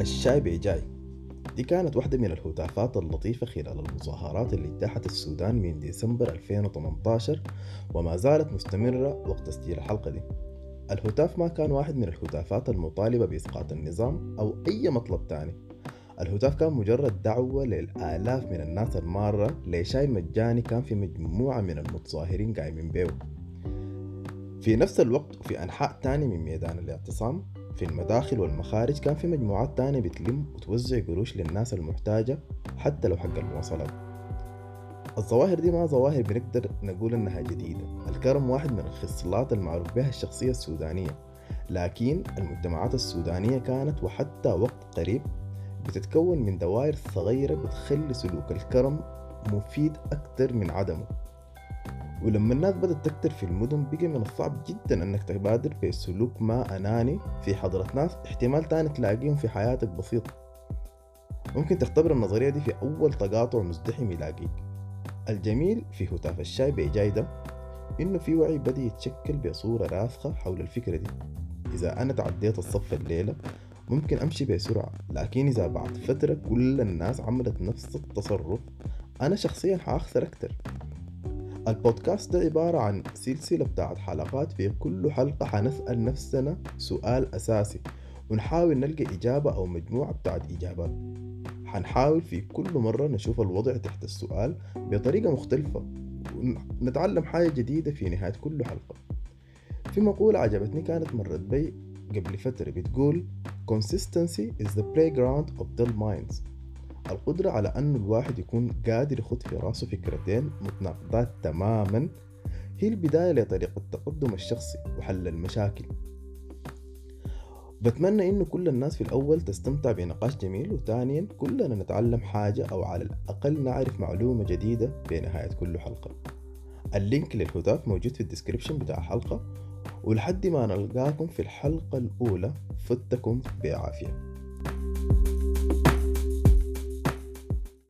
الشاي بيجاي دي كانت واحدة من الهتافات اللطيفة خلال المظاهرات اللي اجتاحت السودان من ديسمبر 2018 وما زالت مستمرة وقت تسجيل الحلقة دي. الهتاف ما كان واحد من الهتافات المطالبة بإسقاط النظام أو أي مطلب تاني. الهتاف كان مجرد دعوة للآلاف من الناس المارة لشاي مجاني كان في مجموعة من المتظاهرين قايمين بيه في نفس الوقت وفي أنحاء تاني من ميدان الاعتصام في المداخل والمخارج كان في مجموعات تانية بتلم وتوزع قروش للناس المحتاجة حتى لو حق المواصلات الظواهر دي ما ظواهر بنقدر نقول إنها جديدة. الكرم واحد من الخصلات المعروف بها الشخصية السودانية لكن المجتمعات السودانية كانت وحتى وقت قريب بتتكون من دوائر صغيرة بتخلي سلوك الكرم مفيد أكتر من عدمه. ولما الناس بدأت تكتر في المدن بقى من الصعب جدا إنك تبادر بسلوك ما أناني في حضرة ناس احتمال تاني تلاقيهم في حياتك بسيطة ممكن تختبر النظرية دي في أول تقاطع مزدحم يلاقيك. الجميل في هتاف الشاي بإيجاي ده إنه في وعي بدأ يتشكل بصورة راسخة حول الفكرة دي. إذا أنا تعديت الصف الليلة ممكن أمشي بسرعة لكن إذا بعد فترة كل الناس عملت نفس التصرف أنا شخصيا حأخسر أكتر البودكاست ده عبارة عن سلسلة بتاعت حلقات في كل حلقة حنسأل نفسنا سؤال أساسي ونحاول نلقى إجابة أو مجموعة بتاعت إجابات. حنحاول في كل مرة نشوف الوضع تحت السؤال بطريقة مختلفة ونتعلم حاجة جديدة في نهاية كل حلقة. في مقولة عجبتني كانت مرت بي قبل فترة بتقول Consistency is the playground of dull minds. القدرة على أن الواحد يكون قادر يخد في راسه فكرتين متناقضات تماما هي البداية لطريق التقدم الشخصي وحل المشاكل. بتمنى إنه كل الناس في الأول تستمتع بنقاش جميل وثانيا كلنا نتعلم حاجة أو على الأقل نعرف معلومة جديدة بنهاية كل حلقة. ال link للهتاف موجود في ال description بتاع الحلقة ولحد ما نلقاكم في الحلقة الأولى فتكم بعافية.